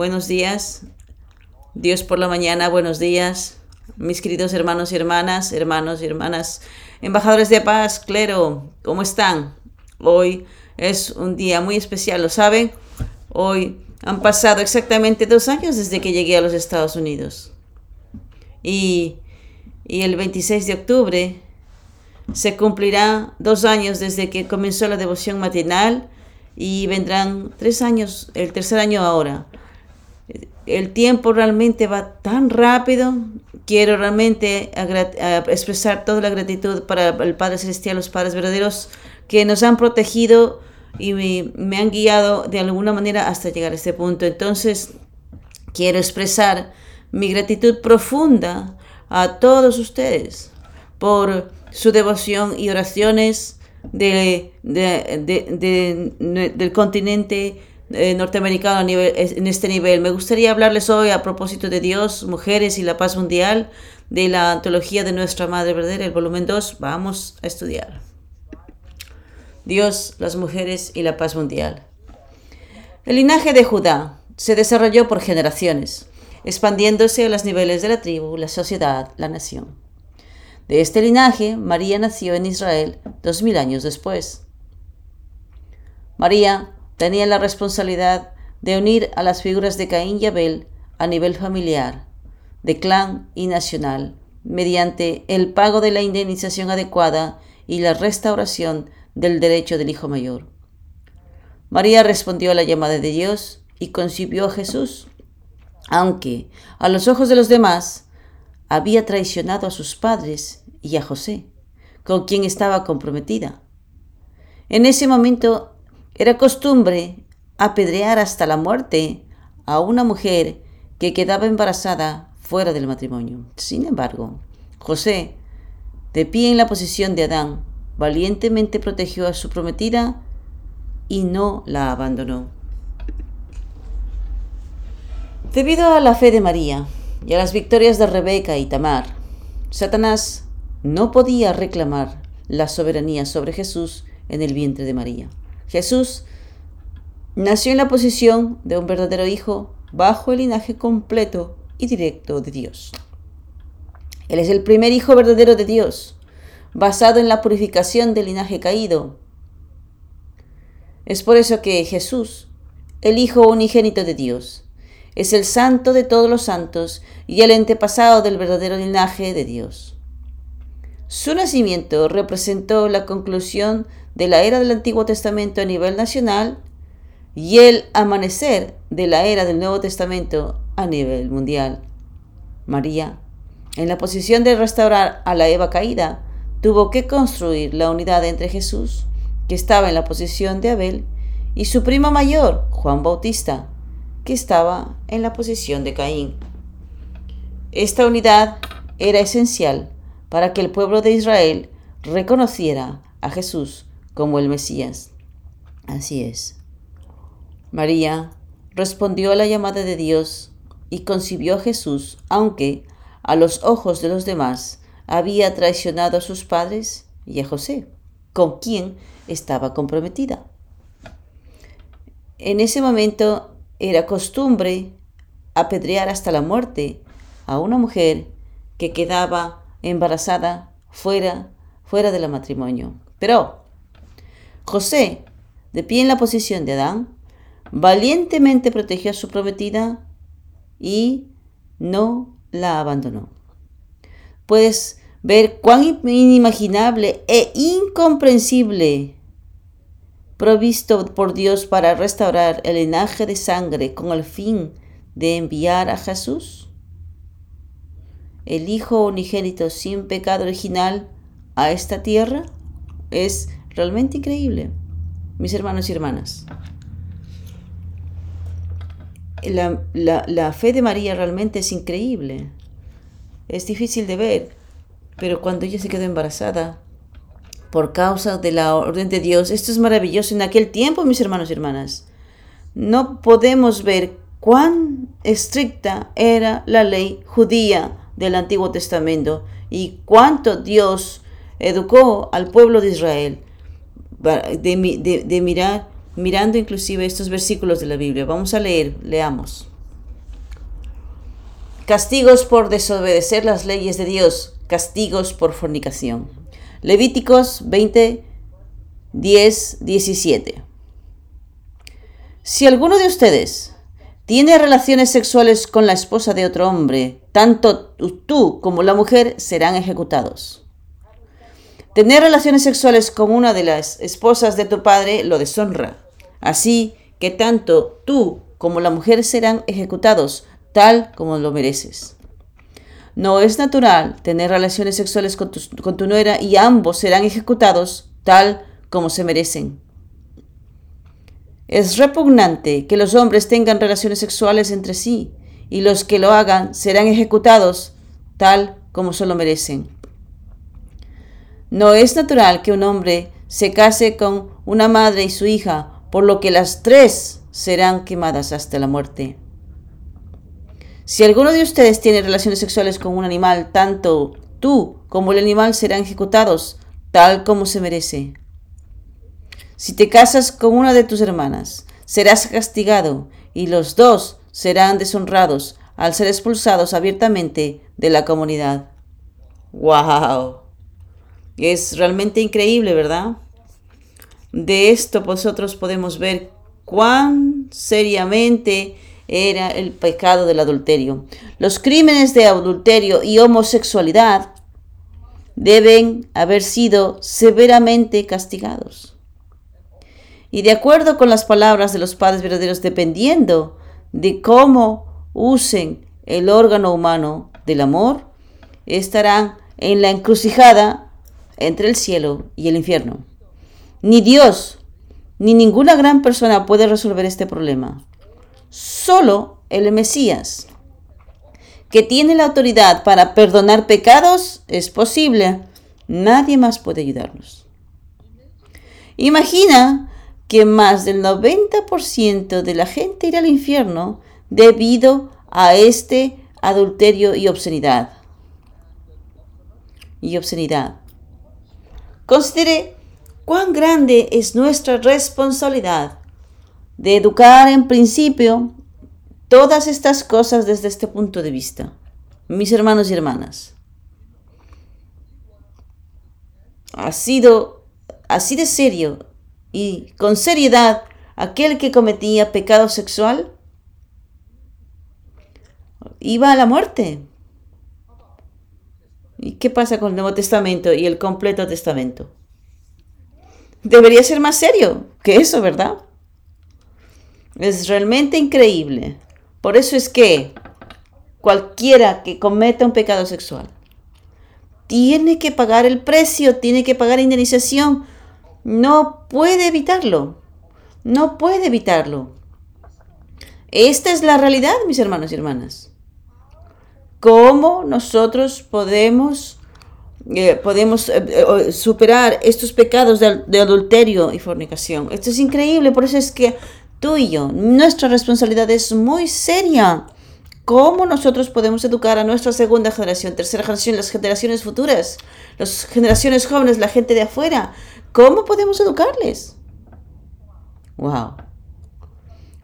Buenos días. Dios por la mañana, buenos días. Mis queridos hermanos y hermanas, hermanos y hermanas, embajadores de paz, clero, ¿cómo están? Hoy es un día muy especial, ¿lo saben? Hoy han pasado exactamente dos años desde que llegué a los Estados Unidos. Y, y el 26 de octubre se cumplirá dos años desde que comenzó la devoción matinal y vendrán tres años, el tercer año ahora. El tiempo realmente va tan rápido. Quiero realmente expresar toda la gratitud para el Padre Celestial, los Padres verdaderos que nos han protegido y me, han guiado de alguna manera hasta llegar a este punto. Entonces, quiero expresar mi gratitud profunda a todos ustedes por su devoción y oraciones de, del continente eh, norteamericano a nivel, en este nivel. Me gustaría hablarles hoy a propósito de Dios, mujeres y la paz mundial, de la antología de nuestra Madre Verdadera, el volumen 2. Vamos a estudiar. Dios, las mujeres y la paz mundial. El linaje de Judá se desarrolló por generaciones, expandiéndose a los niveles de la tribu, la sociedad, la nación. De este linaje, María nació en Israel dos mil años después. María tenía la responsabilidad de unir a las figuras de Caín y Abel a nivel familiar, de clan y nacional, mediante el pago de la indemnización adecuada y la restauración del derecho del hijo mayor. María respondió a la llamada de Dios y concibió a Jesús, aunque a los ojos de los demás había traicionado a sus padres y a José, con quien estaba comprometida. En ese momento era costumbre apedrear hasta la muerte a una mujer que quedaba embarazada fuera del matrimonio. Sin embargo, José, de pie en la posición de Adán, valientemente protegió a su prometida y no la abandonó. Debido a la fe de María, y a las victorias de Rebeca y Tamar, Satanás no podía reclamar la soberanía sobre Jesús en el vientre de María. Jesús nació en la posición de un verdadero hijo bajo el linaje completo y directo de Dios. Él es el primer hijo verdadero de Dios, basado en la purificación del linaje caído. Es por eso que Jesús, el Hijo unigénito de Dios, es el santo de todos los santos y el antepasado del verdadero linaje de Dios. Su nacimiento representó la conclusión de la era del Antiguo Testamento a nivel nacional y el amanecer de la era del Nuevo Testamento a nivel mundial. María, en la posición de restaurar a la Eva caída, tuvo que construir la unidad entre Jesús, que estaba en la posición de Abel, y su primo mayor, Juan Bautista, que estaba en la posición de Caín. Esta unidad era esencial para que el pueblo de Israel reconociera a Jesús como el Mesías. Así es. María respondió a la llamada de Dios y concibió a Jesús, aunque a los ojos de los demás había traicionado a sus padres y a José, con quien estaba comprometida. En ese momento era costumbre apedrear hasta la muerte a una mujer que quedaba embarazada fuera, fuera del matrimonio. Pero José, de pie en la posición de Adán, valientemente protegió a su prometida y no la abandonó. Puedes ver cuán inimaginable e incomprensible provisto por Dios para restaurar el linaje de sangre con el fin de enviar a Jesús? El Hijo unigénito sin pecado original a esta tierra es realmente increíble, mis hermanos y hermanas. La, la, fe de María realmente es increíble. Es difícil de ver, pero cuando ella se quedó embarazada, por causa de la orden de Dios. Esto es maravilloso. En aquel tiempo, mis hermanos y hermanas, no podemos ver cuán estricta era la ley judía del Antiguo Testamento y cuánto Dios educó al pueblo de Israel de, mirar, mirando inclusive estos versículos de la Biblia. Vamos a leer, leamos. castigos por desobedecer las leyes de Dios, castigos por fornicación. Levíticos 20, 10, 17. Si alguno de ustedes tiene relaciones sexuales con la esposa de otro hombre, tanto tú como la mujer serán ejecutados. Tener relaciones sexuales con una de las esposas de tu padre lo deshonra. Así que tanto tú como la mujer serán ejecutados tal como lo mereces. No es natural tener relaciones sexuales con tu, con tu nuera y ambos serán ejecutados tal como se merecen. Es repugnante que los hombres tengan relaciones sexuales entre sí y los que lo hagan serán ejecutados tal como se lo merecen. No es natural que un hombre se case con una madre y su hija, por lo que las tres serán quemadas hasta la muerte. Si alguno de ustedes tiene relaciones sexuales con un animal, tanto tú como el animal serán ejecutados tal como se merece. Si te casas con una de tus hermanas, serás castigado y los dos serán deshonrados al ser expulsados abiertamente de la comunidad. ¡Wow! Es realmente increíble, ¿verdad? De esto vosotros podemos ver cuán seriamente era el pecado del adulterio. Los crímenes de adulterio y homosexualidad deben haber sido severamente castigados. Y de acuerdo con las palabras de los padres verdaderos, dependiendo de cómo usen el órgano humano del amor, estarán en la encrucijada entre el cielo y el infierno. Ni Dios ni ninguna gran persona puede resolver este problema. Solo el Mesías, que tiene la autoridad para perdonar pecados, es posible. Nadie más puede ayudarnos. Imagina que más del 90% de la gente irá al infierno debido a este adulterio y obscenidad. Y obscenidad. Considere cuán grande es nuestra responsabilidad de educar en principio todas estas cosas desde este punto de vista. Mis hermanos y hermanas. Ha sido así de serio y con seriedad aquel que cometía pecado sexual iba a la muerte. ¿Y qué pasa con el Nuevo Testamento y el completo Testamento? Debería ser más serio que eso, ¿verdad? Es realmente increíble. Por eso es que cualquiera que cometa un pecado sexual tiene que pagar el precio, tiene que pagar indemnización. No puede evitarlo. No puede evitarlo. Esta es la realidad, mis hermanos y hermanas. ¿Cómo nosotros podemos, eh, podemos eh, eh, superar estos pecados de, de adulterio y fornicación? Esto es increíble, por eso es que tú y yo, nuestra responsabilidad es muy seria. ¿Cómo nosotros podemos educar a nuestra segunda generación, tercera generación, las generaciones futuras, las generaciones jóvenes, la gente de afuera? ¿Cómo podemos educarles? Wow.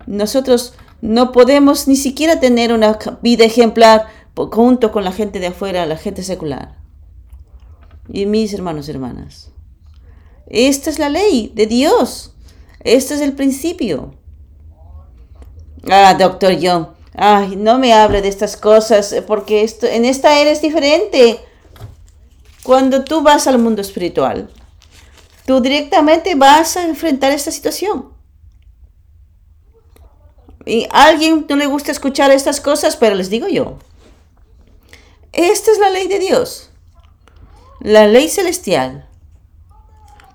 Nosotros no podemos ni siquiera tener una vida ejemplar junto con la gente de afuera, la gente secular. Y mis hermanos y hermanas. Esta es la ley de Dios. Este es el principio. Ah, doctor John. Ay, no me hable de estas cosas porque esto, en esta era es diferente. Cuando tú vas al mundo espiritual, tú directamente vas a enfrentar esta situación. Y a alguien no le gusta escuchar estas cosas, pero les digo yo, esta es la ley de Dios. La ley celestial.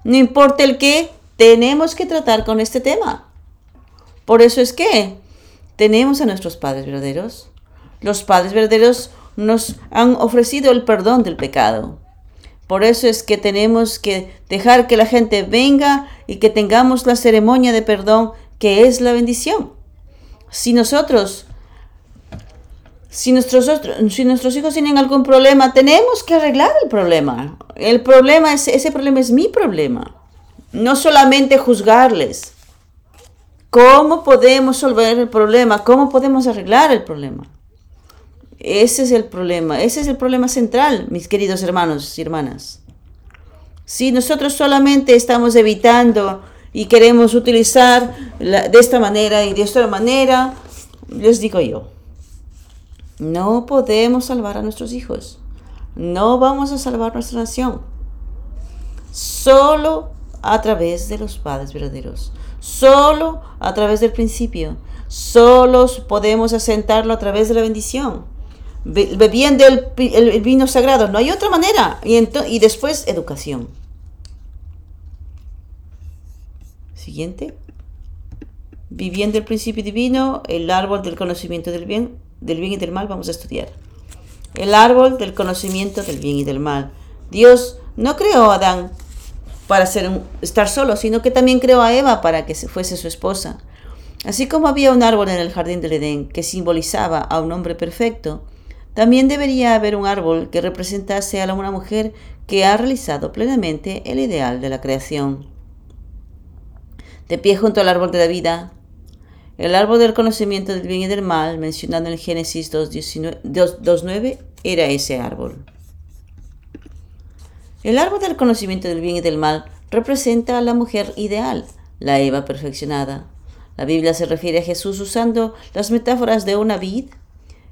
No importa el qué, tenemos que tratar con este tema. Por eso es que tenemos a nuestros padres verdaderos. Los padres verdaderos nos han ofrecido el perdón del pecado. Por eso es que tenemos que dejar que la gente venga y que tengamos la ceremonia de perdón que es la bendición. Si nosotros si nuestros, si nuestros hijos tienen algún problema, tenemos que arreglar el problema. El problema es, ese problema es mi problema. No solamente juzgarles. ¿Cómo podemos resolver el problema? ¿Cómo podemos arreglar el problema? Ese es el problema, ese es el problema central, mis queridos hermanos y hermanas. Si nosotros solamente estamos evitando y queremos utilizar de esta manera y de esta manera, les digo yo, no podemos salvar a nuestros hijos. No vamos a salvar nuestra nación. Solo a través de los padres verdaderos. Solo a través del principio. Solo podemos asentarlo a través de la bendición. Bebiendo el, vino sagrado. No hay otra manera. Y, y después educación. Siguiente. Viviendo el principio divino, el árbol del conocimiento del bien, del bien y del mal, vamos a estudiar. El árbol del conocimiento del bien y del mal. Dios no creó a Adán para ser estar solo, sino que también creó a Eva para que fuese su esposa. Así como había un árbol en el jardín del Edén que simbolizaba a un hombre perfecto, también debería haber un árbol que representase a una mujer que ha realizado plenamente el ideal de la creación de pie junto al árbol de la vida, el árbol del conocimiento del bien y del mal, mencionado en Génesis 2.9, era ese árbol. El árbol del conocimiento del bien y del mal representa a la mujer ideal, la Eva perfeccionada. La Biblia se refiere a Jesús usando las metáforas de una vid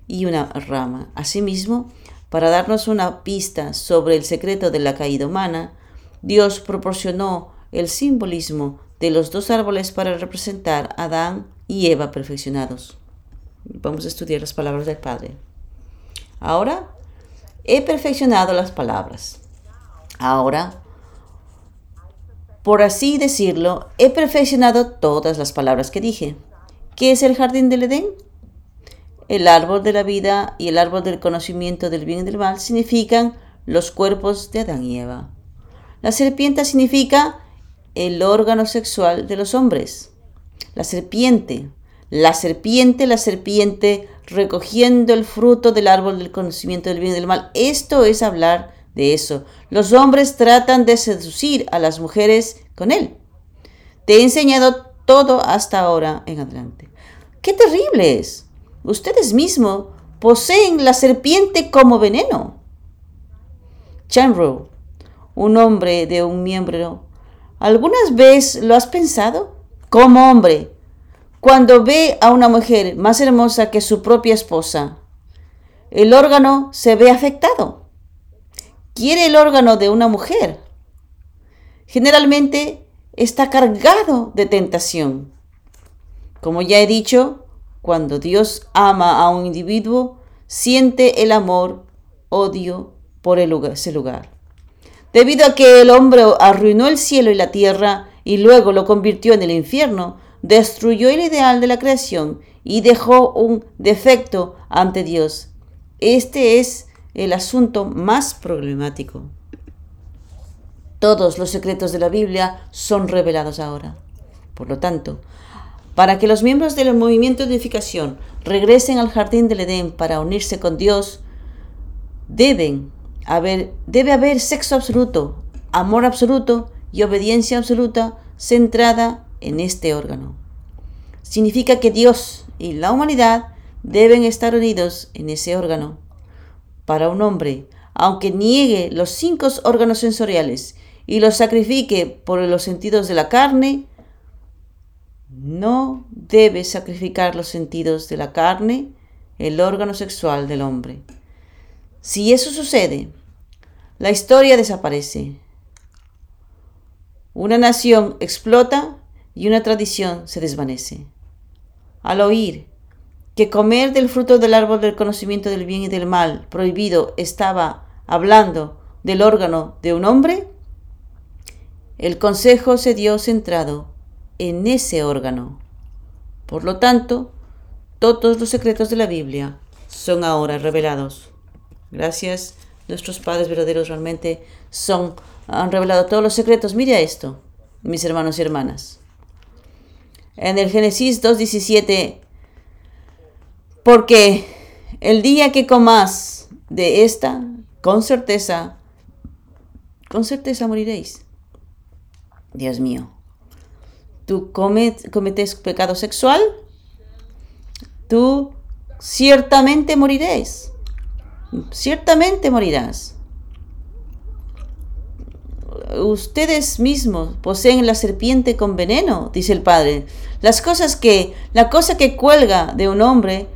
y una rama. Asimismo, para darnos una pista sobre el secreto de la caída humana, Dios proporcionó el simbolismo de los dos árboles para representar a Adán y Eva perfeccionados. Vamos a estudiar las palabras del Padre. Ahora he perfeccionado las palabras. Ahora, por así decirlo, he perfeccionado todas las palabras que dije. ¿Qué es el jardín del Edén? El árbol de la vida y el árbol del conocimiento del bien y del mal significan los cuerpos de Adán y Eva. La serpiente significa el órgano sexual de los hombres. La serpiente, la serpiente, la serpiente recogiendo el fruto del árbol del conocimiento del bien y del mal. Esto es hablar de eso. Los hombres tratan de seducir a las mujeres con él. Te he enseñado todo hasta ahora en adelante. ¡Qué terrible es! Ustedes mismos poseen la serpiente como veneno. Chanro, un hombre de un miembro ¿Algunas veces lo has pensado? Como hombre, cuando ve a una mujer más hermosa que su propia esposa, el órgano se ve afectado. Quiere el órgano de una mujer. Generalmente está cargado de tentación. Como ya he dicho, cuando Dios ama a un individuo, siente el amor, odio por ese lugar. Debido a que el hombre arruinó el cielo y la tierra y luego lo convirtió en el infierno, destruyó el ideal de la creación y dejó un defecto ante Dios. Este es el asunto más problemático. Todos los secretos de la Biblia son revelados ahora. Por lo tanto, para que los miembros del movimiento de edificación regresen al jardín del Edén para unirse con Dios, deben debe haber sexo absoluto, amor absoluto y obediencia absoluta centrada en este órgano. Significa que Dios y la humanidad deben estar unidos en ese órgano. Para un hombre, aunque niegue los cinco órganos sensoriales y los sacrifique por los sentidos de la carne, no debe sacrificar los sentidos de la carne, el órgano sexual del hombre. Si eso sucede, la historia desaparece. Una nación explota y una tradición se desvanece. Al oír que comer del fruto del árbol del conocimiento del bien y del mal prohibido estaba hablando del órgano de un hombre, el consejo se dio centrado en ese órgano. Por lo tanto, todos los secretos de la Biblia son ahora revelados. Gracias nuestros padres verdaderos realmente son, han revelado todos los secretos. Mire esto, mis hermanos y hermanas. En el Génesis 2.17, porque el día que comas de esta, con certeza, con certeza moriréis. Dios mío, tú cometes pecado sexual, tú ciertamente moriréis. ciertamente morirás. Ustedes mismos poseen la serpiente con veneno, dice el padre. Las cosas que, la cosa que cuelga de un hombre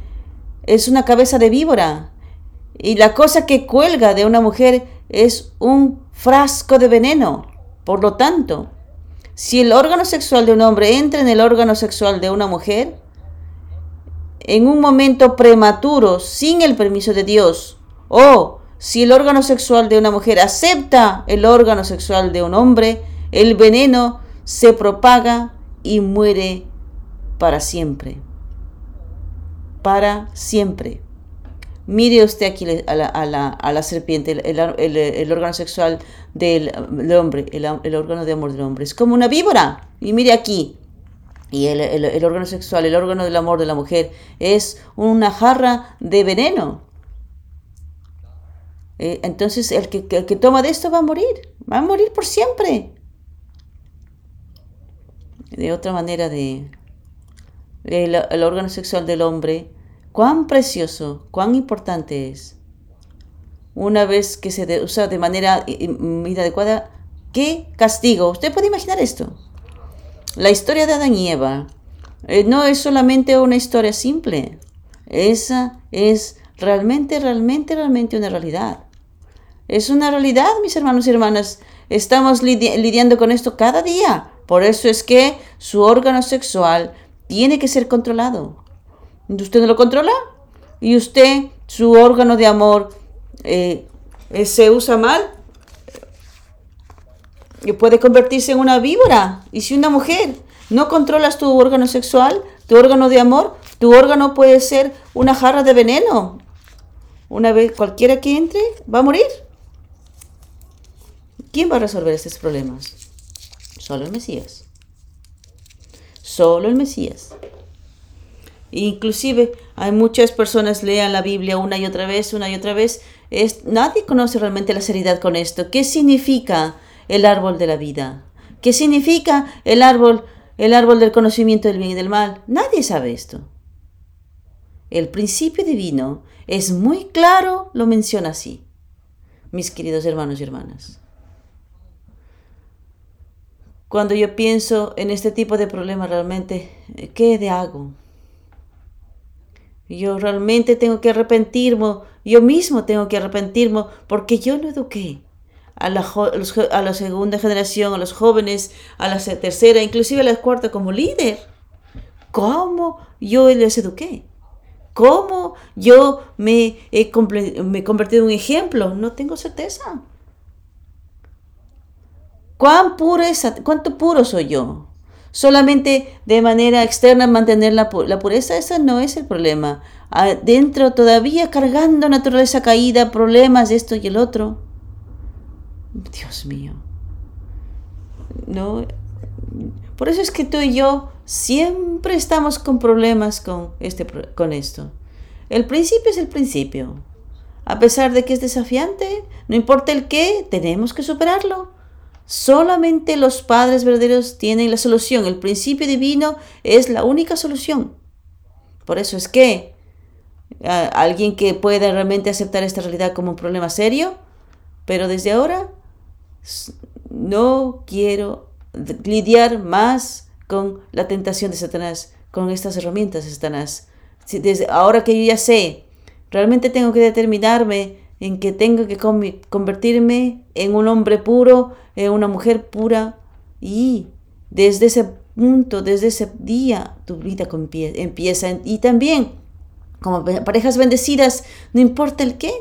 es una cabeza de víbora. Y la cosa que cuelga de una mujer es un frasco de veneno. Por lo tanto, si el órgano sexual de un hombre entra en el órgano sexual de una mujer, en un momento prematuro, sin el permiso de Dios, o si el órgano sexual de una mujer acepta el órgano sexual de un hombre, el veneno se propaga y muere para siempre. Para siempre. Mire usted aquí a la, serpiente, el, órgano sexual del, hombre, el, órgano de amor del hombre. Es como una víbora. Y mire aquí. Y el, órgano sexual, el órgano del amor de la mujer, es una jarra de veneno. Eh, entonces el que, el que toma de esto va a morir. Va a morir por siempre. De otra manera de... el órgano sexual del hombre cuán precioso, cuán importante es. Una vez que se usa de manera inadecuada, ¿qué castigo? ¿Usted puede imaginar esto? La historia de Adán y Eva eh, no es solamente una historia simple. Esa es realmente, realmente, realmente una realidad. Es una realidad, mis hermanos y hermanas. Estamos lidiando con esto cada día. Por eso es que su órgano sexual tiene que ser controlado. Usted no lo controla y usted, su órgano de amor, eh, eh, se usa mal y puede convertirse en una víbora. Y si una mujer no controlas tu órgano sexual, tu órgano de amor, tu órgano puede ser una jarra de veneno. Una vez cualquiera que entre va a morir. ¿Quién va a resolver estos problemas? Solo el Mesías. Solo el Mesías. Inclusive hay muchas personas lean la Biblia una y otra vez, una y otra vez. Es, nadie conoce realmente la seriedad con esto. ¿Qué significa el árbol de la vida? ¿Qué significa el árbol, el árbol del conocimiento del bien y del mal? Nadie sabe esto. El principio divino es muy claro, lo menciona así, mis queridos hermanos y hermanas. Cuando yo pienso en este tipo de problemas realmente, ¿qué de hago? Yo realmente tengo que arrepentirme, yo mismo tengo que arrepentirme porque yo no eduqué a la, a la segunda generación, a los jóvenes, a la tercera, inclusive a la cuarta como líder. ¿Cómo yo les eduqué? ¿Cómo yo me he, convertido en un ejemplo? No tengo certeza. ¿Cuán ¿Cuánto puro soy yo? Solamente de manera externa mantener la, pureza, ese no es el problema. Dentro todavía cargando naturaleza caída, problemas de esto y el otro. Dios mío. No. Por eso es que tú y yo siempre estamos con problemas con, este, con esto. El principio es el principio. A pesar de que es desafiante, no importa el qué, tenemos que superarlo. Solamente los padres verdaderos tienen la solución. El principio divino es la única solución. Por eso es que alguien que pueda realmente aceptar esta realidad como un problema serio, pero desde ahora no quiero lidiar más con la tentación de Satanás, con estas herramientas de Satanás. Desde ahora que yo ya sé, realmente tengo que determinarme en que tengo que convertirme en un hombre puro, en una mujer pura. Y desde ese punto, desde ese día, tu vida empieza. Y también, como parejas bendecidas, no importa el qué,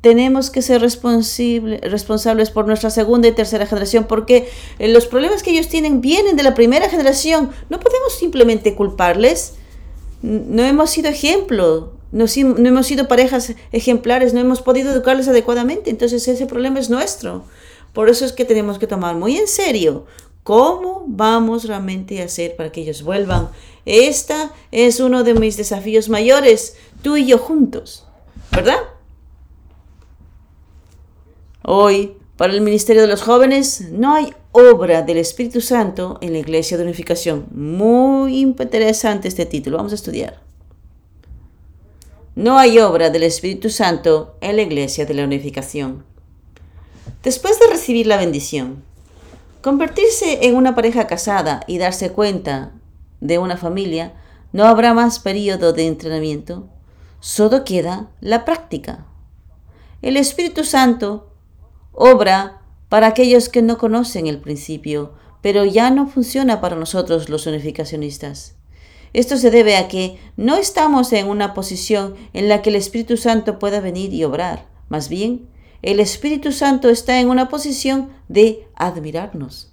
tenemos que ser responsables por nuestra segunda y tercera generación, porque eh, los problemas que ellos tienen vienen de la primera generación. No podemos simplemente culparles. No hemos sido ejemplo no, hemos sido parejas ejemplares, no hemos podido educarles adecuadamente, entonces ese problema es nuestro. Por eso es que tenemos que tomar muy en serio cómo vamos realmente a hacer para que ellos vuelvan. Esta es uno de mis desafíos mayores, tú y yo juntos, ¿verdad? Hoy, para el Ministerio de los Jóvenes, no hay obra del Espíritu Santo en la Iglesia de Unificación. Muy interesante este título, vamos a estudiar. No hay obra del Espíritu Santo en la iglesia de la unificación. Después de recibir la bendición, convertirse en una pareja casada y darse cuenta de una familia, no habrá más periodo de entrenamiento, solo queda la práctica. El Espíritu Santo obra para aquellos que no conocen el principio, pero ya no funciona para nosotros los unificacionistas. Esto se debe a que no estamos en una posición en la que el Espíritu Santo pueda venir y obrar. Más bien, el Espíritu Santo está en una posición de admirarnos.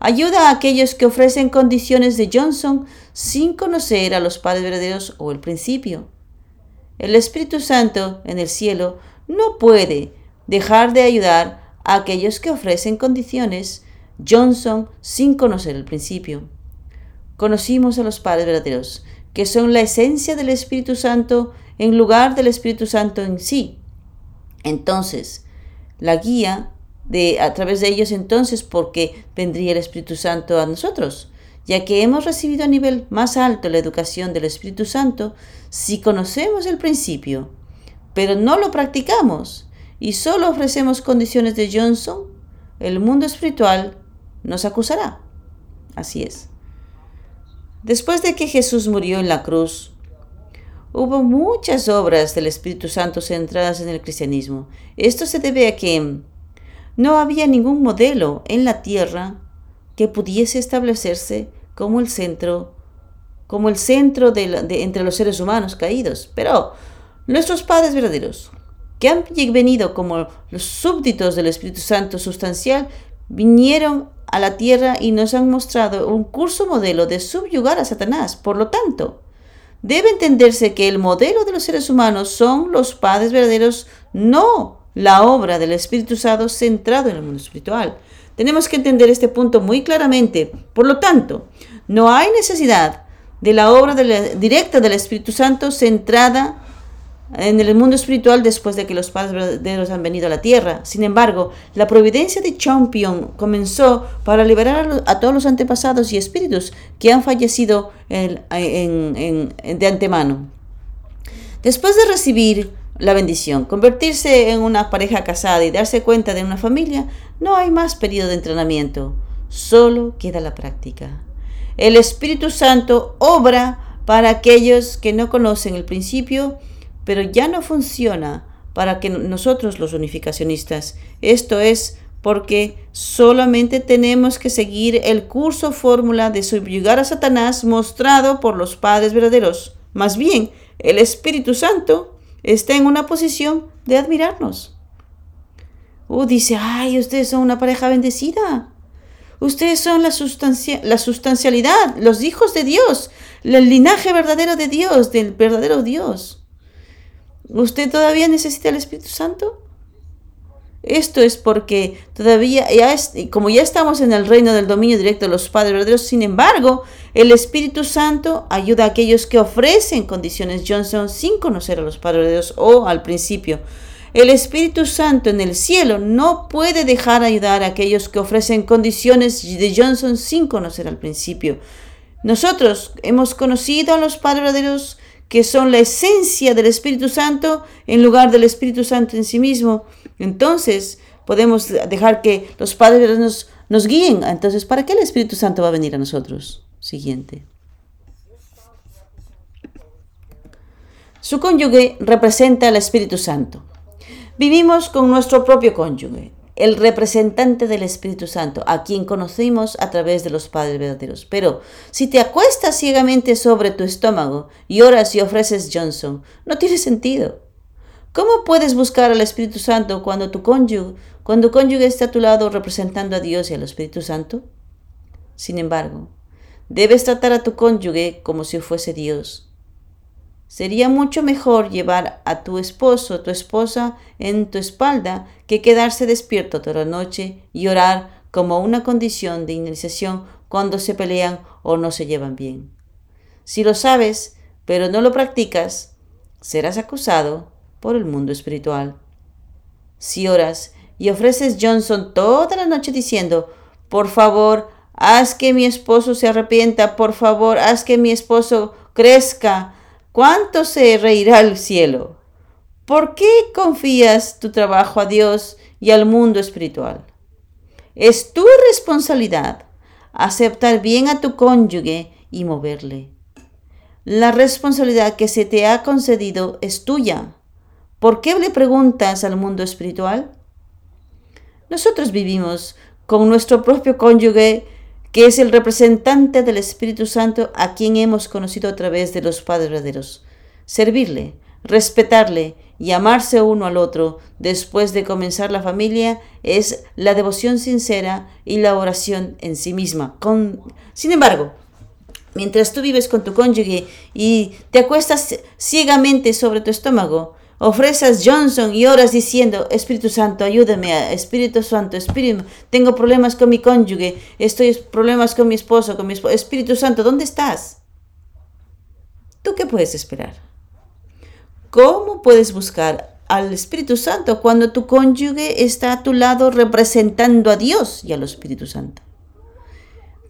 Ayuda a aquellos que ofrecen condiciones de Johnson sin conocer a los padres verdaderos o el principio. El Espíritu Santo en el cielo no puede dejar de ayudar a aquellos que ofrecen condiciones Johnson sin conocer el principio. Conocimos a los padres verdaderos, que son la esencia del Espíritu Santo en lugar del Espíritu Santo en sí. Entonces, la guía de a través de ellos entonces porque vendría el Espíritu Santo a nosotros, ya que hemos recibido a nivel más alto la educación del Espíritu Santo, si conocemos el principio, pero no lo practicamos y solo ofrecemos condiciones de Johnson, el mundo espiritual nos acusará. Así es. Después de que Jesús murió en la cruz, hubo muchas obras del Espíritu Santo centradas en el cristianismo. Esto se debe a que no había ningún modelo en la tierra que pudiese establecerse como el centro, como el centro de, entre los seres humanos caídos. Pero nuestros padres verdaderos, que han venido como los súbditos del Espíritu Santo sustancial, vinieron a la tierra y nos han mostrado un curso modelo de subyugar a Satanás. Por lo tanto, debe entenderse que el modelo de los seres humanos son los padres verdaderos, no la obra del Espíritu Santo centrado en el mundo espiritual. Tenemos que entender este punto muy claramente. Por lo tanto, no hay necesidad de la obra directa del Espíritu Santo centrada en el mundo espiritual después de que los padres verdaderos han venido a la tierra. Sin embargo, la providencia de Champion comenzó para liberar a, todos los antepasados y espíritus que han fallecido de antemano. Después de recibir la bendición, convertirse en una pareja casada y darse cuenta de una familia, no hay más periodo de entrenamiento, solo queda la práctica. El Espíritu Santo obra para aquellos que no conocen el principio pero ya no funciona para que nosotros los unificacionistas. Esto es porque solamente tenemos que seguir el curso fórmula de subyugar a Satanás mostrado por los padres verdaderos. Más bien, el Espíritu Santo está en una posición de admirarnos. Uh, dice, ay, ustedes son una pareja bendecida. Ustedes son la, la sustancialidad, los hijos de Dios, el linaje verdadero de Dios, del verdadero Dios. ¿Usted todavía necesita el Espíritu Santo? Esto es porque todavía, como ya estamos en el reino del dominio directo de los padres verdaderos, sin embargo, el Espíritu Santo ayuda a aquellos que ofrecen condiciones Johnson sin conocer a los padres verdaderos o al principio. El Espíritu Santo en el cielo no puede dejar ayudar a aquellos que ofrecen condiciones de Johnson sin conocer al principio. Nosotros hemos conocido a los padres verdaderos que son la esencia del Espíritu Santo en lugar del Espíritu Santo en sí mismo. Entonces podemos dejar que los padres nos, nos guíen. Entonces, ¿para qué el Espíritu Santo va a venir a nosotros? Siguiente. Su cónyuge representa al Espíritu Santo. Vivimos con nuestro propio cónyuge el representante del Espíritu Santo, a quien conocimos a través de los padres verdaderos. Pero si te acuestas ciegamente sobre tu estómago y oras y ofreces Johnson, no tiene sentido. ¿Cómo puedes buscar al Espíritu Santo cuando tu cónyuge, cuando cónyuge está a tu lado representando a Dios y al Espíritu Santo? Sin embargo, debes tratar a tu cónyuge como si fuese Dios Sería mucho mejor llevar a tu esposo o tu esposa en tu espalda que quedarse despierto toda la noche y orar como una condición de iniciación cuando se pelean o no se llevan bien. Si lo sabes, pero no lo practicas, serás acusado por el mundo espiritual. Si oras y ofreces Johnson toda la noche diciendo, por favor, haz que mi esposo se arrepienta, por favor, haz que mi esposo crezca, ¿Cuánto se reirá el cielo? ¿Por qué confías tu trabajo a Dios y al mundo espiritual? Es tu responsabilidad aceptar bien a tu cónyuge y moverle. La responsabilidad que se te ha concedido es tuya. ¿Por qué le preguntas al mundo espiritual? Nosotros vivimos con nuestro propio cónyuge, que es el representante del Espíritu Santo a quien hemos conocido a través de los padres verdaderos. Servirle, respetarle y amarse uno al otro después de comenzar la familia es la devoción sincera y la oración en sí misma. Con... Sin embargo, Mientras tú vives con tu cónyuge y te acuestas ciegamente sobre tu estómago, ofreces Johnson y oras diciendo, Espíritu Santo, ayúdame, Espíritu Santo, Espíritu, tengo problemas con mi cónyuge, estoy problemas con mi esposo, con mi esposo, Espíritu Santo, ¿dónde estás? ¿Tú qué puedes esperar? ¿Cómo puedes buscar al Espíritu Santo cuando tu cónyuge está a tu lado representando a Dios y al Espíritu Santo?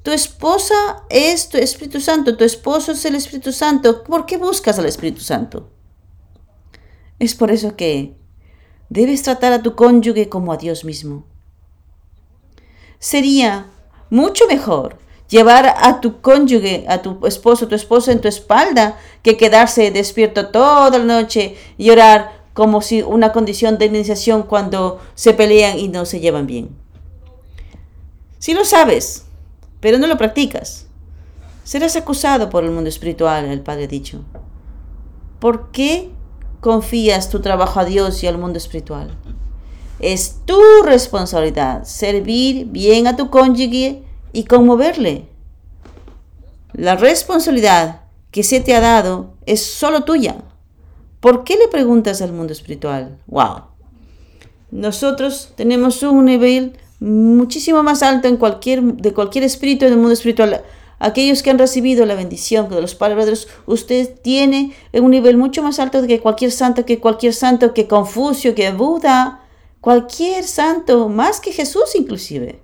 Tu esposa es tu Espíritu Santo, tu esposo es el Espíritu Santo. ¿Por qué buscas al Espíritu Santo? Es por eso que debes tratar a tu cónyuge como a Dios mismo. Sería mucho mejor llevar a tu cónyuge, a tu esposo, tu esposa en tu espalda, que quedarse despierto toda la noche y orar como si una condición de iniciación cuando se pelean y no se llevan bien. Si lo sabes, pero no lo practicas, serás acusado por el mundo espiritual, el Padre ha dicho. ¿Por qué confías tu trabajo a Dios y al mundo espiritual? Es tu responsabilidad servir bien a tu cónyuge y conmoverle. La responsabilidad que se te ha dado es solo tuya. ¿Por qué le preguntas al mundo espiritual? ¡Wow! Nosotros tenemos un nivel muchísimo más alto en cualquier, de cualquier espíritu del mundo espiritual. Aquellos que han recibido la bendición de los padres usted tiene un nivel mucho más alto que cualquier santo, que cualquier santo, que Confucio, que Buda, cualquier santo, más que Jesús inclusive.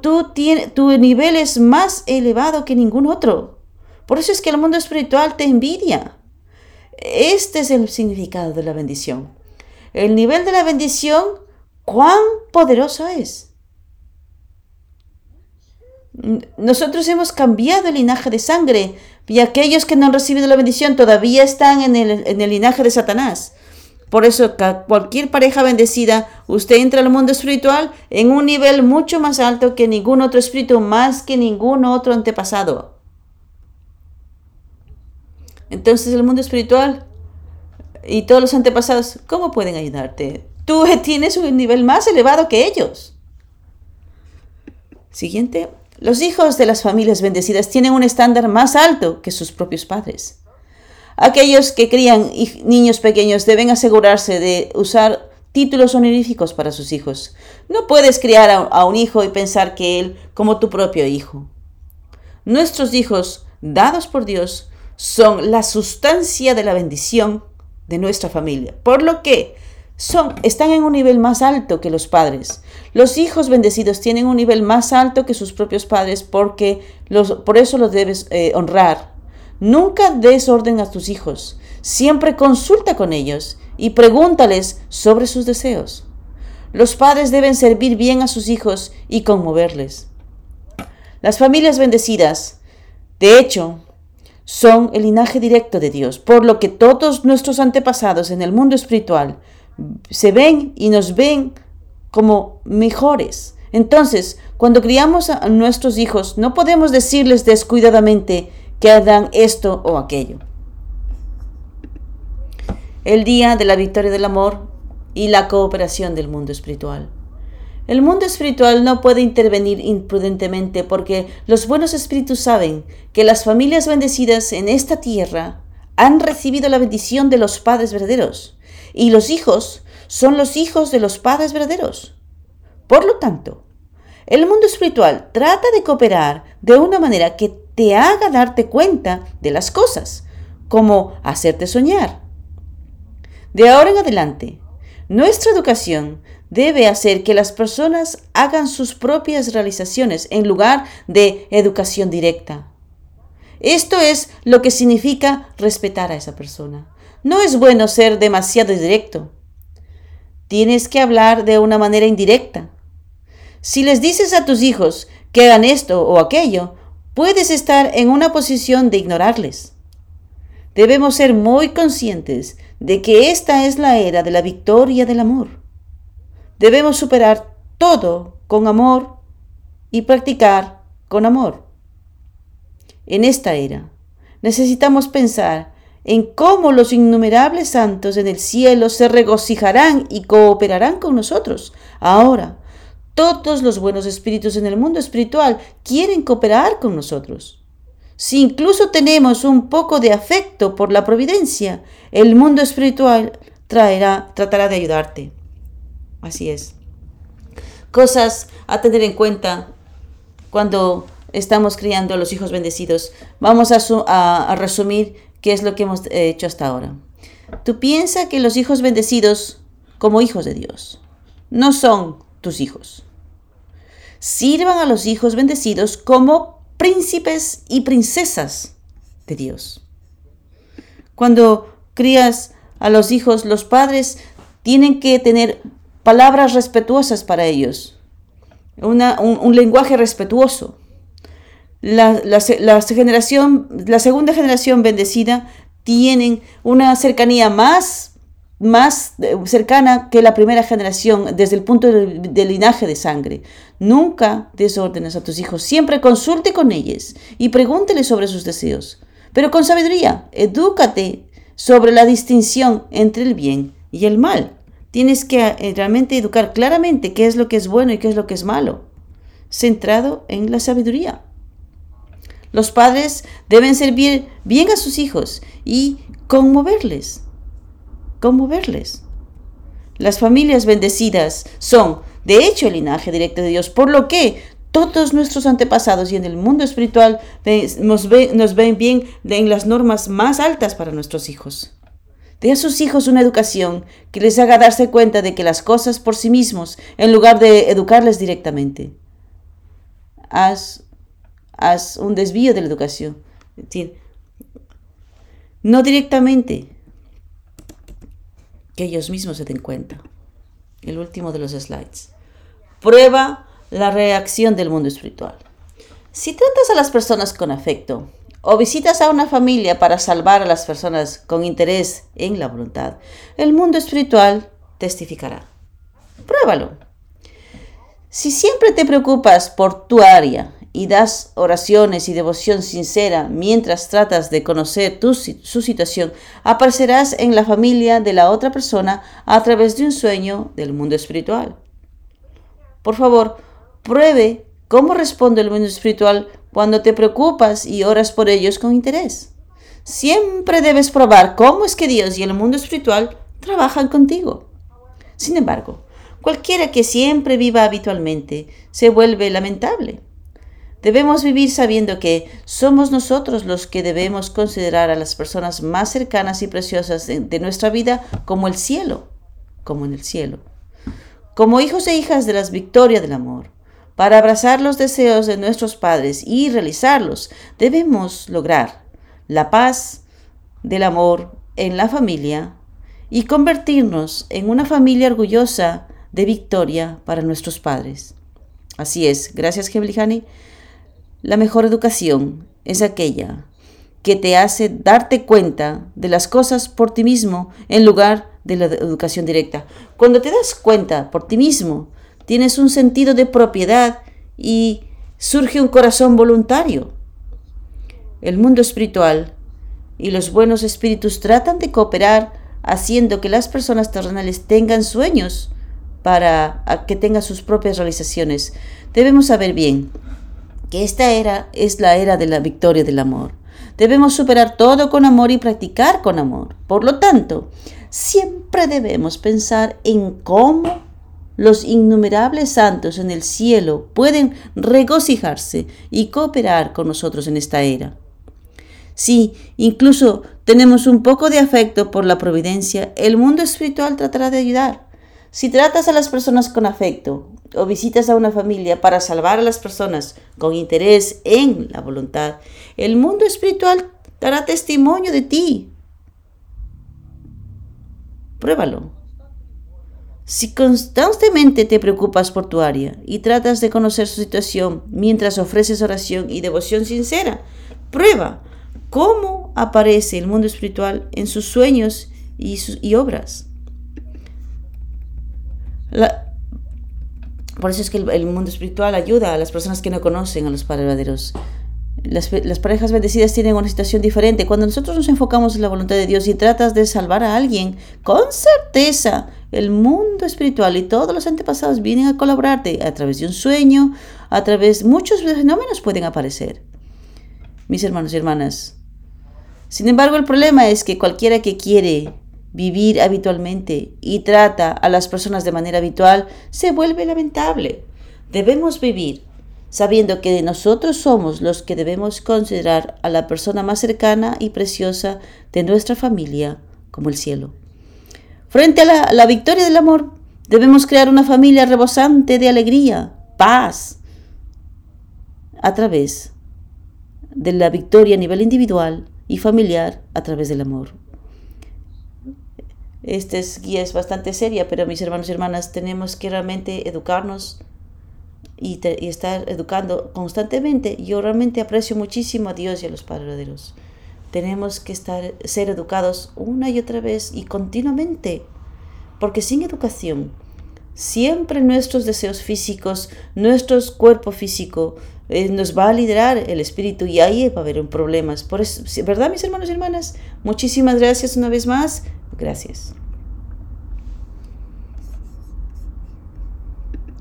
Tú tiene, tu nivel es más elevado que ningún otro. Por eso es que el mundo espiritual te envidia. Este es el significado de la bendición. El nivel de la bendición cuán poderoso es. Nosotros hemos cambiado el linaje de sangre y aquellos que no han recibido la bendición todavía están en el, en el linaje de Satanás. Por eso, cualquier pareja bendecida, usted entra al mundo espiritual en un nivel mucho más alto que ningún otro espíritu, más que ningún otro antepasado. Entonces, el mundo espiritual y todos los antepasados, ¿cómo pueden ayudarte? Tú tienes un nivel más elevado que ellos. Siguiente. Los hijos de las familias bendecidas tienen un estándar más alto que sus propios padres. Aquellos que crían niños pequeños deben asegurarse de usar títulos honoríficos para sus hijos. No puedes criar a un hijo y pensar que él como tu propio hijo. Nuestros hijos, dados por Dios, son la sustancia de la bendición de nuestra familia. Por lo que están en un nivel más alto que los padres. Los hijos bendecidos tienen un nivel más alto que sus propios padres porque por eso los debes eh, honrar. Nunca des orden a tus hijos. Siempre consulta con ellos y pregúntales sobre sus deseos. Los padres deben servir bien a sus hijos y conmoverles. Las familias bendecidas, de hecho, son el linaje directo de Dios, por lo que todos nuestros antepasados en el mundo espiritual se ven y nos ven como mejores. Entonces, cuando criamos a nuestros hijos, no podemos decirles descuidadamente que hagan esto o aquello. El día de la victoria del amor y la cooperación del mundo espiritual. El mundo espiritual no puede intervenir imprudentemente porque los buenos espíritus saben que las familias bendecidas en esta tierra han recibido la bendición de los padres verdaderos y los hijos son los hijos de los padres verdaderos. Por lo tanto, el mundo espiritual trata de cooperar de una manera que te haga darte cuenta de las cosas, como hacerte soñar. De ahora en adelante, nuestra educación debe hacer que las personas hagan sus propias realizaciones en lugar de educación directa. Esto es lo que significa respetar a esa persona. No es bueno ser demasiado directo. Tienes que hablar de una manera indirecta. Si les dices a tus hijos que hagan esto o aquello, puedes estar en una posición de ignorarles. Debemos ser muy conscientes de que esta es la era de la victoria del amor. Debemos superar todo con amor y practicar con amor. En esta era, necesitamos pensar en cómo los innumerables santos en el cielo se regocijarán y cooperarán con nosotros. Ahora, todos los buenos espíritus en el mundo espiritual quieren cooperar con nosotros. Si incluso tenemos un poco de afecto por la providencia, el mundo espiritual traerá, tratará de ayudarte. Así es. Cosas a tener en cuenta cuando estamos criando a los hijos bendecidos. Vamos a, resumir qué es lo que hemos hecho hasta ahora. Tú piensas que los hijos bendecidos, como hijos de Dios, no son tus hijos. Sirvan a los hijos bendecidos como príncipes y princesas de Dios. Cuando crías a los hijos, los padres tienen que tener palabras respetuosas para ellos, un, lenguaje respetuoso. La, la segunda generación bendecida tienen una cercanía más, más eh, cercana que la primera generación desde el punto de, linaje de sangre. Nunca desórdenes a tus hijos, siempre consulte con ellos y pregúntele sobre sus deseos. Pero con sabiduría, edúcate sobre la distinción entre el bien y el mal. Tienes que eh, realmente educar claramente qué es lo que es bueno y qué es lo que es malo, centrado en la sabiduría. Los padres deben servir bien a sus hijos y conmoverles, conmoverles. Las familias bendecidas son, de hecho, el linaje directo de Dios, por lo que todos nuestros antepasados y en el mundo espiritual nos, nos ven bien en las normas más altas para nuestros hijos. Dé a sus hijos una educación que les haga darse cuenta de que las cosas por sí mismos, en lugar de educarles directamente. Haz, haz un desvío de la educación. No directamente, que ellos mismos se den cuenta. El último de los slides. Prueba la reacción del mundo espiritual. Si tratas a las personas con afecto, o visitas a una familia para salvar a las personas con interés en la voluntad, el mundo espiritual testificará. Pruébalo. Si siempre te preocupas por tu área y das oraciones y devoción sincera mientras tratas de conocer tu, su situación, aparecerás en la familia de la otra persona a través de un sueño del mundo espiritual. Por favor, pruebe cómo responde el mundo espiritual cuando te preocupas y oras por ellos con interés. Siempre debes probar cómo es que Dios y el mundo espiritual trabajan contigo. Sin embargo, cualquiera que siempre viva habitualmente se vuelve lamentable. Debemos vivir sabiendo que somos nosotros los que debemos considerar a las personas más cercanas y preciosas de, nuestra vida como el cielo, como en el cielo, como hijos e hijas de las victorias del amor. Para abrazar los deseos de nuestros padres y realizarlos, debemos lograr la paz del amor en la familia y convertirnos en una familia orgullosa de victoria para nuestros padres. Así es, gracias. La mejor educación es aquella que te hace darte cuenta de las cosas por ti mismo en lugar de la educación directa. Cuando te das cuenta por ti mismo tienes un sentido de propiedad y surge un corazón voluntario. El mundo espiritual y los buenos espíritus tratan de cooperar haciendo que las personas terrenales tengan sueños para que tengan sus propias realizaciones. Debemos saber bien esta era es la era de la victoria del amor. Debemos superar todo con amor y practicar con amor. Por lo tanto, siempre debemos pensar en cómo los innumerables santos en el cielo pueden regocijarse y cooperar con nosotros en esta era. Si incluso tenemos un poco de afecto por la providencia, el mundo espiritual tratará de ayudar. Si tratas a las personas con afecto o visitas a una familia para salvar a las personas con interés en la voluntad, el mundo espiritual dará testimonio de ti. Pruébalo. Si constantemente te preocupas por tu área y tratas de conocer su situación mientras ofreces oración y devoción sincera, prueba cómo aparece el mundo espiritual en sus sueños y, obras. Por eso es que el, mundo espiritual ayuda a las personas que no conocen a los verdaderos. Las, las, parejas bendecidas tienen una situación diferente. Cuando nosotros nos enfocamos en la voluntad de Dios y tratas de salvar a alguien, con certeza el mundo espiritual y todos los antepasados vienen a colaborarte a través de un sueño, a través muchos fenómenos pueden aparecer. Mis hermanos y hermanas. Sin embargo, el problema es que cualquiera que quiere vivir habitualmente y trata a las personas de manera habitual se vuelve lamentable. Debemos vivir sabiendo que nosotros somos los que debemos considerar a la persona más cercana y preciosa de nuestra familia como el cielo. Frente a la, victoria del amor, debemos crear una familia rebosante de alegría, paz, a través de la victoria a nivel individual y familiar a través del amor. Esta guía es bastante seria, pero mis hermanos y hermanas tenemos que realmente educarnos y, estar educando constantemente. Yo realmente aprecio muchísimo a Dios y a los padres Tenemos que estar, ser educados una y otra vez y continuamente, porque sin educación, siempre nuestros deseos físicos, nuestro cuerpo físico, eh, nos va a liderar el espíritu y ahí va a haber problemas. Por eso, ¿verdad, mis hermanos y hermanas? Muchísimas gracias una vez más. Gracias.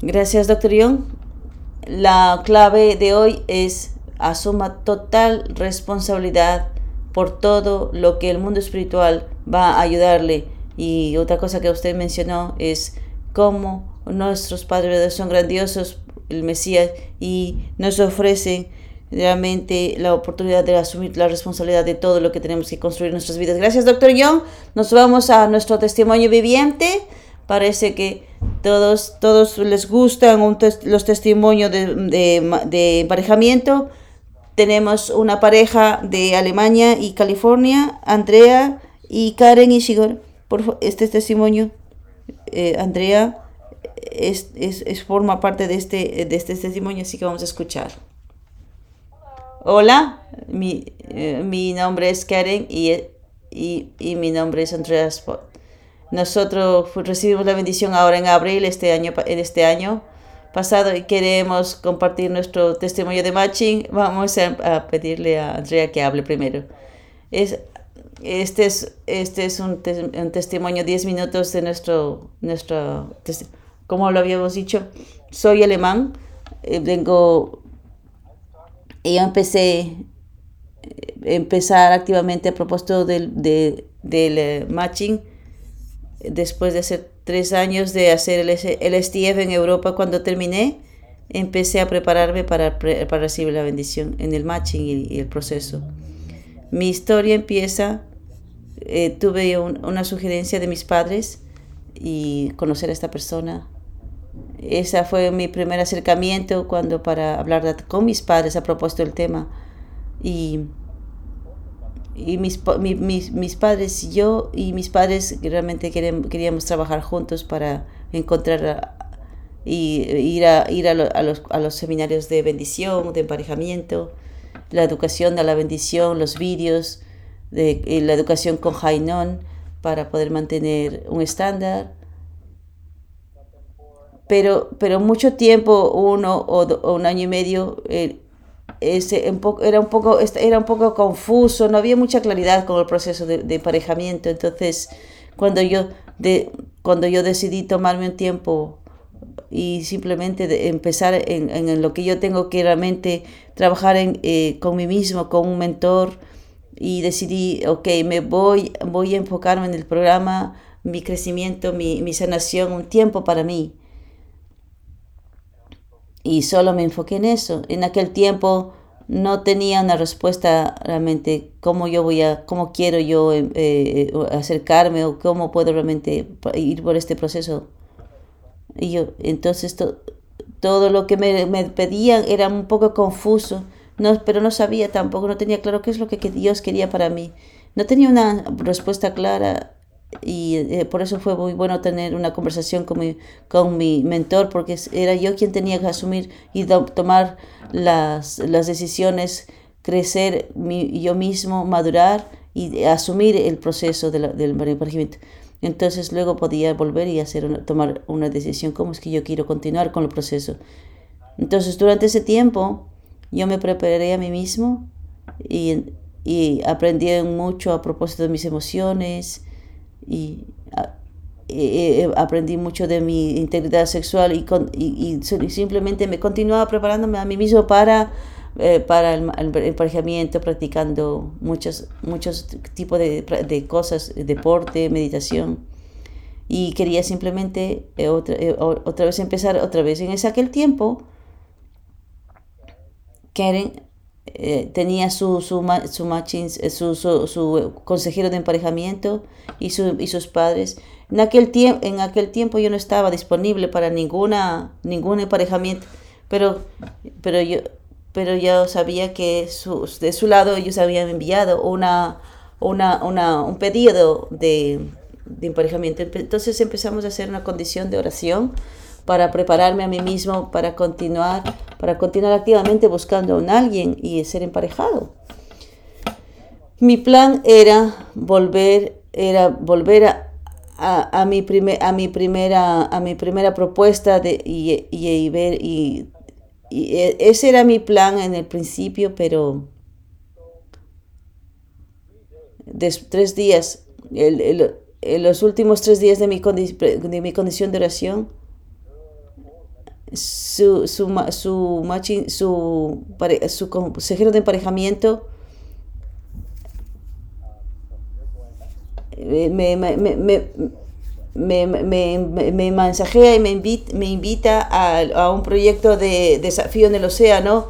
Gracias, doctor Young. La clave de hoy es asuma total responsabilidad por todo lo que el mundo espiritual va a ayudarle. Y otra cosa que usted mencionó es cómo nuestros padres son grandiosos, el Mesías, y nos ofrecen realmente la oportunidad de asumir la responsabilidad de todo lo que tenemos que construir en nuestras vidas. Gracias, doctor Young. Nos vamos a nuestro testimonio viviente. Parece que todos, todos les gustan los testimonios de, de, emparejamiento. Tenemos una pareja de Alemania y California, Andrea y Karen Ishigor. Por este testimonio, eh, Andrea es, es, forma parte de este, de este testimonio, así que vamos a escuchar. Hola, mi, eh, mi nombre es Karen y, y, y mi nombre es Andrea Spot. Nosotros recibimos la bendición ahora en abril este año, en este año pasado y queremos compartir nuestro testimonio de matching. Vamos a, pedirle a Andrea que hable primero. Es, este es, este es un, un testimonio, 10 minutos de nuestro, nuestro, como lo habíamos dicho, soy alemán, eh, vengo, y yo empecé, eh, empezar activamente a propósito del, de, del eh, matching después de hacer tres años de hacer el, el STF en Europa, cuando terminé, empecé a prepararme para, para recibir la bendición en el matching y, el proceso. Mi historia empieza, eh, tuve una sugerencia de mis padres y conocer a esta persona. Ese fue mi primer acercamiento cuando para hablar con mis padres a propósito del tema. Y y mis, mis, mis, padres yo y mis padres realmente queríamos trabajar juntos para encontrar y ir a, ir a, los, a los seminarios de bendición, de emparejamiento, la educación de la bendición, los vídeos, de, la educación con Hainon para poder mantener un estándar. Pero, pero mucho tiempo, uno o, un año y medio, eh, ese, era, un poco, era un poco confuso, no había mucha claridad con el proceso de, de emparejamiento. Entonces, cuando yo, cuando yo decidí tomarme un tiempo y simplemente empezar en, en, lo que yo tengo que realmente trabajar en, eh, con mí mismo, con un mentor, y decidí, ok, me voy, voy a enfocarme en el programa, mi crecimiento, mi, mi sanación, un tiempo para mí. Y solo me enfoqué en eso. En aquel tiempo no tenía una respuesta realmente cómo yo voy a, cómo quiero yo eh, eh, acercarme o cómo puedo realmente ir por este proceso Y yo, entonces todo lo que me, me, pedían era un poco confuso, no, pero no sabía tampoco, no tenía claro qué es lo que, Dios quería para mí. No tenía una respuesta clara y eh, por eso fue muy bueno tener una conversación con mi, con mi mentor, porque era yo quien tenía que asumir y tomar las, las decisiones, crecer mi, yo mismo, madurar y asumir el proceso de la, del emparejamiento. Entonces luego podía volver y hacer tomar una decisión, cómo es que yo quiero continuar con el proceso. Entonces durante ese tiempo yo me preparé a mí mismo y, y aprendí mucho a propósito de mis emociones y, aprendí mucho de mi integridad sexual y, y, y simplemente me continuaba preparándome a mí mismo para eh, para el, emparejamiento, practicando muchos, muchos tipos de, de, cosas, deporte, meditación. Y quería simplemente eh, otra, eh, otra, vez empezar otra vez. En ese aquel tiempo, Karen tenía su, su, su, su, su, consejero de emparejamiento y, su, y sus padres. En aquel, en aquel tiempo yo no estaba disponible para ninguna, ningún emparejamiento, pero, pero yo, pero yo sabía que de su lado ellos habían enviado una, una, una, un pedido de, de emparejamiento. Entonces empezamos a hacer una condición de oración para prepararme a mí mismo para continuar, para continuar activamente buscando a un alguien y ser emparejado. Mi plan era volver, era volver a, a, mi, primer, a, mi, primera, a mi primera propuesta de, y, y, ver y e, ese era mi plan en el principio, pero de tres días, el, los últimos tres días de mi condición de oración, su, su, su, su, su consejero de emparejamiento me, me, me, me, me, mensajea y me, invita, me invita a, a, un proyecto de desafío en el océano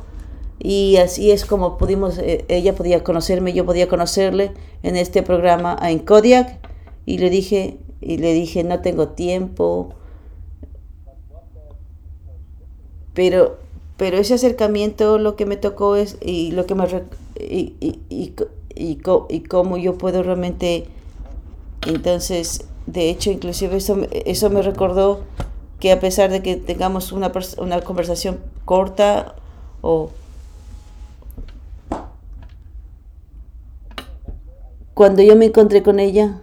y así es como pudimos, eh, ella podía conocerme, yo podía conocerle en este programa en Kodiak y le dije, y le dije, no tengo tiempo, pero, pero ese acercamiento lo que me tocó es, y lo que me, y, y, y, y, cómo yo puedo realmente, entonces, de hecho, inclusive eso, eso me recordó que a pesar de que tengamos una, una conversación corta o cuando yo me encontré con ella,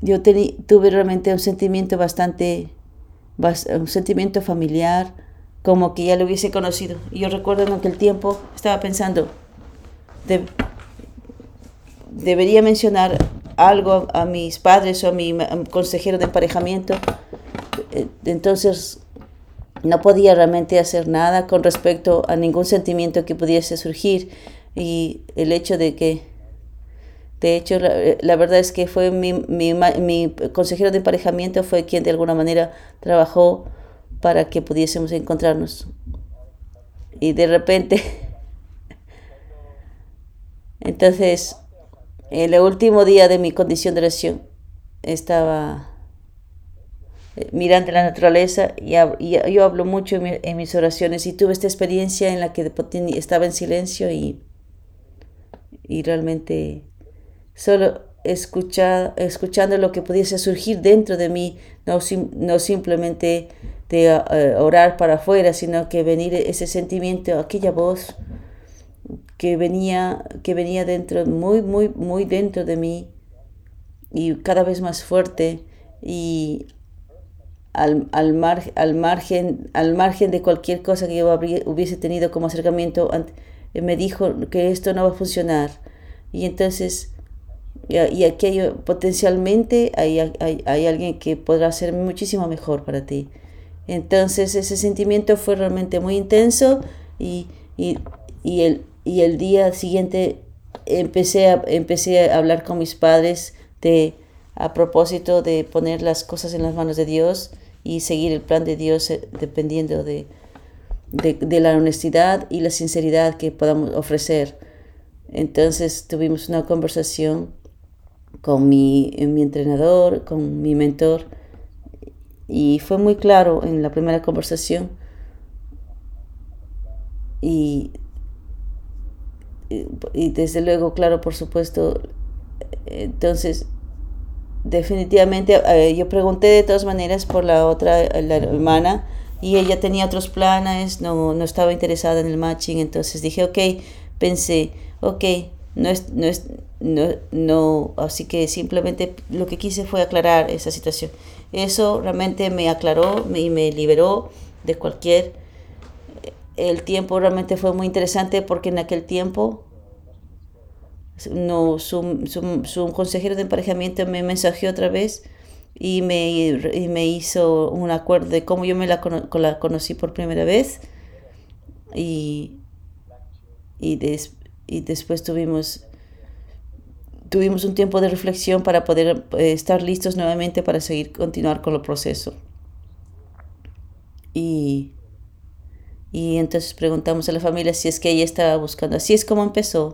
yo tuve realmente un sentimiento bastante, un sentimiento familiar, como que ya lo hubiese conocido. Yo recuerdo en aquel tiempo, estaba pensando, debería mencionar algo a mis padres o a mi consejero de emparejamiento. Eh, entonces no podía realmente hacer nada con respecto a ningún sentimiento que pudiese surgir y el hecho de que, de hecho, la, verdad es que fue mi, mi, mi, consejero de emparejamiento fue quien de alguna manera trabajó para que pudiésemos encontrarnos. Y de repente, entonces, el último día de mi condición de oración estaba eh, mirando la naturaleza y, yo hablo mucho en, mis oraciones y tuve esta experiencia en la que estaba en silencio y, y realmente solo escuchando lo que pudiese surgir dentro de mí, no, no simplemente de eh, orar para afuera, sino que venir ese sentimiento, aquella voz que venía, que venía dentro, muy, muy, muy dentro de mí y cada vez más fuerte y al, al, al, margen, al margen de cualquier cosa que yo hubiese tenido como acercamiento, me dijo que esto no va a funcionar. Y entonces, y, y aquello potencialmente hay, hay, hay, alguien que podrá ser muchísimo mejor para ti. Entonces ese sentimiento fue realmente muy intenso y, y, y el, y el día siguiente empecé a, empecé a hablar con mis padres de a propósito de poner las cosas en las manos de Dios y seguir el plan de Dios eh, dependiendo de, de, la honestidad y la sinceridad que podamos ofrecer. Entonces tuvimos una conversación con mi, mi entrenador, con mi mentor, y fue muy claro en la primera conversación y, y desde luego, claro, por supuesto, entonces definitivamente eh, yo pregunté de todas maneras por la otra, la hermana, y ella tenía otros planes, no, no estaba interesada en el matching, entonces dije, ok, pensé, ok, no es, no es, no, no, así que simplemente lo que quise fue aclarar esa situación. Eso realmente me aclaró y me liberó de cualquier... El tiempo realmente fue muy interesante porque en aquel tiempo no, su, su, su consejero de emparejamiento me mensajeó otra vez y me, y me hizo un acuerdo de cómo yo me la, la conocí por primera vez y, y, des, y después tuvimos tuvimos un tiempo de reflexión para poder eh, estar listos nuevamente para seguir continuar con el proceso. Y y entonces preguntamos a la familia si es que ella estaba buscando. Así es como empezó